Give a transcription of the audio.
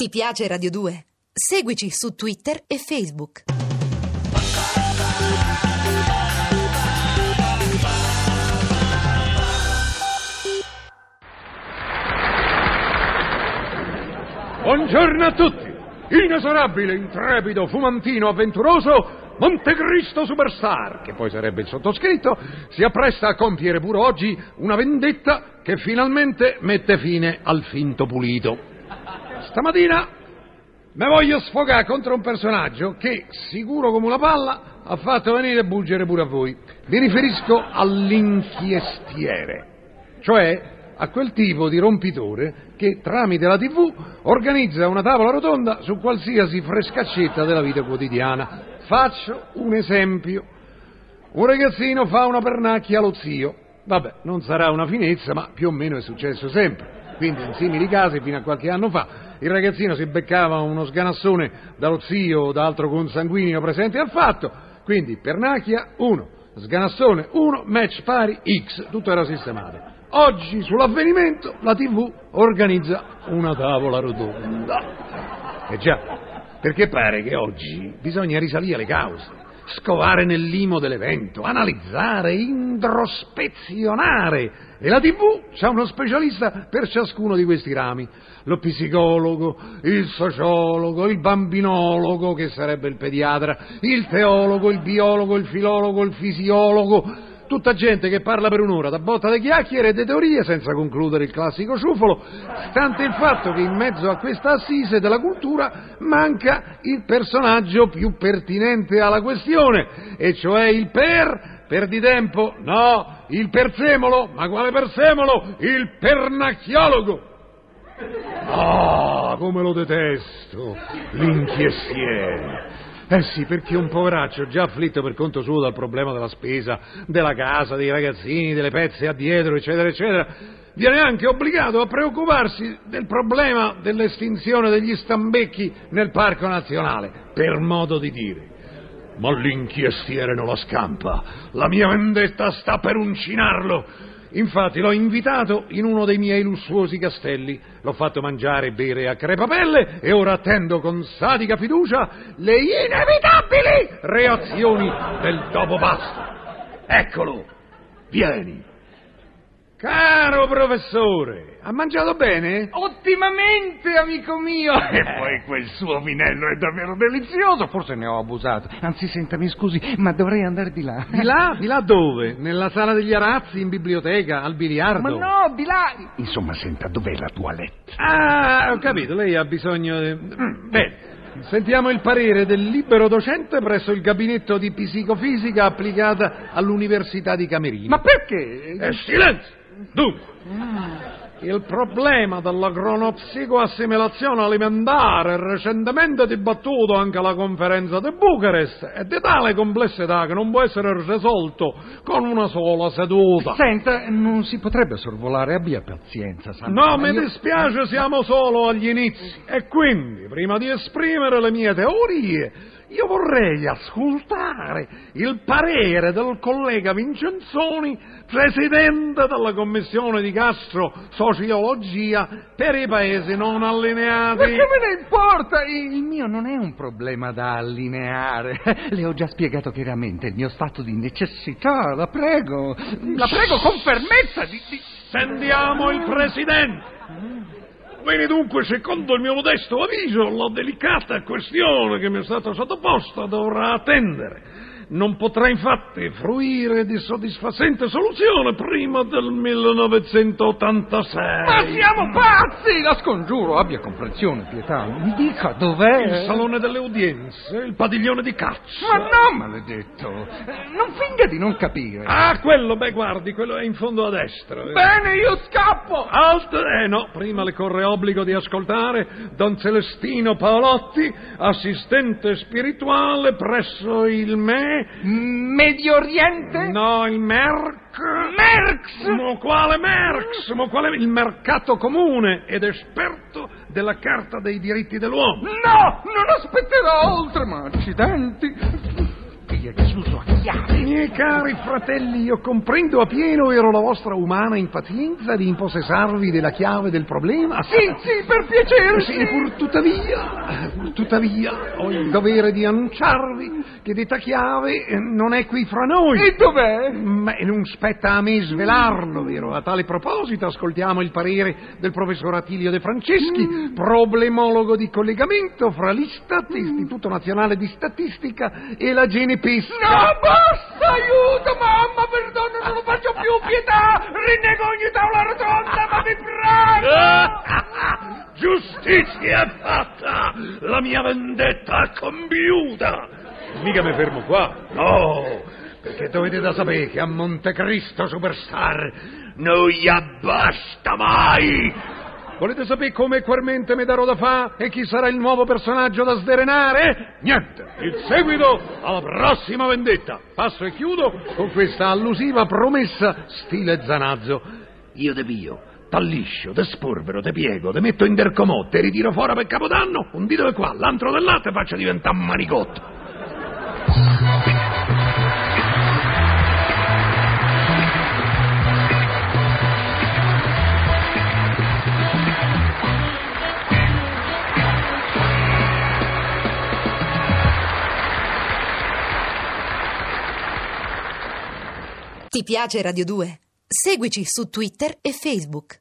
Ti piace Radio 2? Seguici su Twitter e Facebook. Buongiorno a tutti! Inesorabile, intrepido, fumantino, avventuroso, Montecristo Superstar, che poi sarebbe il sottoscritto, si appresta a compiere pure oggi una vendetta che finalmente mette fine al finto pulito. Stamattina me voglio sfogare contro un personaggio che, sicuro come una palla, ha fatto venire bulgere pure a voi. Mi riferisco all'inchiestiere, cioè a quel tipo di rompitore che tramite la TV organizza una tavola rotonda su qualsiasi frescaccetta della vita quotidiana. Faccio un esempio. Un ragazzino fa una pernacchia allo zio. Vabbè, non sarà una finezza, ma più o meno è successo sempre. Quindi in simili casi, fino a qualche anno fa, il ragazzino si beccava uno sganassone dallo zio o da altro consanguineo presente al fatto. Quindi pernacchia 1, sganassone 1, match pari X, tutto era sistemato. Oggi sull'avvenimento la TV organizza una tavola rotonda. E già, perché pare che oggi bisogna risalire alle cause, scovare nel limo dell'evento, analizzare, introspezionare. E la TV c'ha uno specialista per ciascuno di questi rami. Lo psicologo, il sociologo, il bambinologo, che sarebbe il pediatra, il teologo, il biologo, il filologo, il fisiologo, tutta gente che parla per un'ora da botta di chiacchiere e di teorie senza concludere il classico ciufolo, stante il fatto che in mezzo a questa assise della cultura manca il personaggio più pertinente alla questione, e cioè il per... Perdi tempo? No, il persemolo? Ma quale persemolo? Il pernacchiologo! Ah, come lo detesto, l'inchiestiere. Eh sì, perché un poveraccio già afflitto per conto suo dal problema della spesa, della casa, dei ragazzini, delle pezze a dietro, eccetera, eccetera, viene anche obbligato a preoccuparsi del problema dell'estinzione degli stambecchi nel parco nazionale, per modo di dire. Ma l'inchiestiere non la scampa, la mia vendetta sta per uncinarlo. Infatti l'ho invitato in uno dei miei lussuosi castelli, l'ho fatto mangiare e bere a crepapelle e ora attendo con sadica fiducia le inevitabili reazioni del dopo pasto. Eccolo, vieni. Caro professore, ha mangiato bene? Ottimamente, amico mio! E poi quel suo vinello è davvero delizioso, forse ne ho abusato. Anzi, senta, mi scusi, ma dovrei andare di là. Di là? Di là dove? Nella sala degli arazzi, in biblioteca, al biliardo? Ma no, di là! Insomma, senta, dov'è la toilette? Ah, ho capito, lei ha bisogno di... Mm, bene, sentiamo il parere del libero docente presso il gabinetto di psicofisica applicata all'Università di Camerino. Ma perché? Eh, silenzio! Dunque, il problema della cronopsicoassimilazione alimentare recentemente dibattuto anche alla conferenza di Bucarest è di tale complessità che non può essere risolto con una sola seduta. Senta, non si potrebbe sorvolare, abbia pazienza, sa. No, mi dispiace, siamo solo agli inizi. E quindi, prima di esprimere le mie teorie, io vorrei ascoltare il parere del collega Vincenzoni, presidente della commissione di gastro-sociologia per i paesi non allineati. Ma che me ne importa? Il mio non è un problema da allineare. Le ho già spiegato chiaramente il mio stato di necessità, la prego. La prego con fermezza di... di- Sentiamo il presidente. Bene, dunque, secondo il mio modesto avviso, la delicata questione che mi è stata sottoposta dovrà attendere. Non potrà infatti fruire di soddisfacente soluzione prima del 1986. Ma siamo pazzi! La scongiuro, abbia comprensione, pietà. Mi dica dov'è. Il salone delle udienze, il padiglione di caccia. Ma no, maledetto! Non finga di non capire. Ah, quello, beh, guardi, quello è in fondo a destra. Bene, io scappo! Alt, eh no, prima le corre obbligo di ascoltare Don Celestino Paolotti, assistente spirituale presso il me... Medio Oriente? No, il Merc... Merx! Ma quale Merx? Ma quale... Il mercato comune ed esperto della Carta dei diritti dell'uomo. No, non aspetterò oltre, ma accidenti. Storia chiuso a chiave. Miei cari fratelli, io comprendo appieno ero la vostra umana impazienza di impossessarvi della chiave del problema. Sì, sì, per piacere. Sì, pur tuttavia, tuttavia, ho il dovere di annunciarvi che detta chiave eh, non è qui fra noi. E dov'è? Ma non spetta a me svelarlo, vero? A tale proposito ascoltiamo il parere del professor Attilio De Franceschi, problemologo di collegamento fra l'Istat, Istituto Nazionale di Statistica, e la Genepesca. No, basta, aiuto, mamma, perdono, non lo faccio più, pietà, rinnego ogni tavola rotonda! Giustizia è fatta! La mia vendetta è compiuta! Mica mi fermo qua. No, perché dovete da sapere che a Montecristo Superstar non gli abbasta mai! Volete sapere come quermente mi darò da fa e chi sarà il nuovo personaggio da sderenare? Niente, il seguito alla prossima vendetta. Passo e chiudo con questa allusiva promessa stile Zanazzo. Io te pio, t'alliscio, te spolvero, te piego, te metto in dercomò, te ritiro fuori per capodanno, un dito di qua, l'altro del latte faccio diventare un manicotto. Ti piace Radio 2? Seguici su Twitter e Facebook.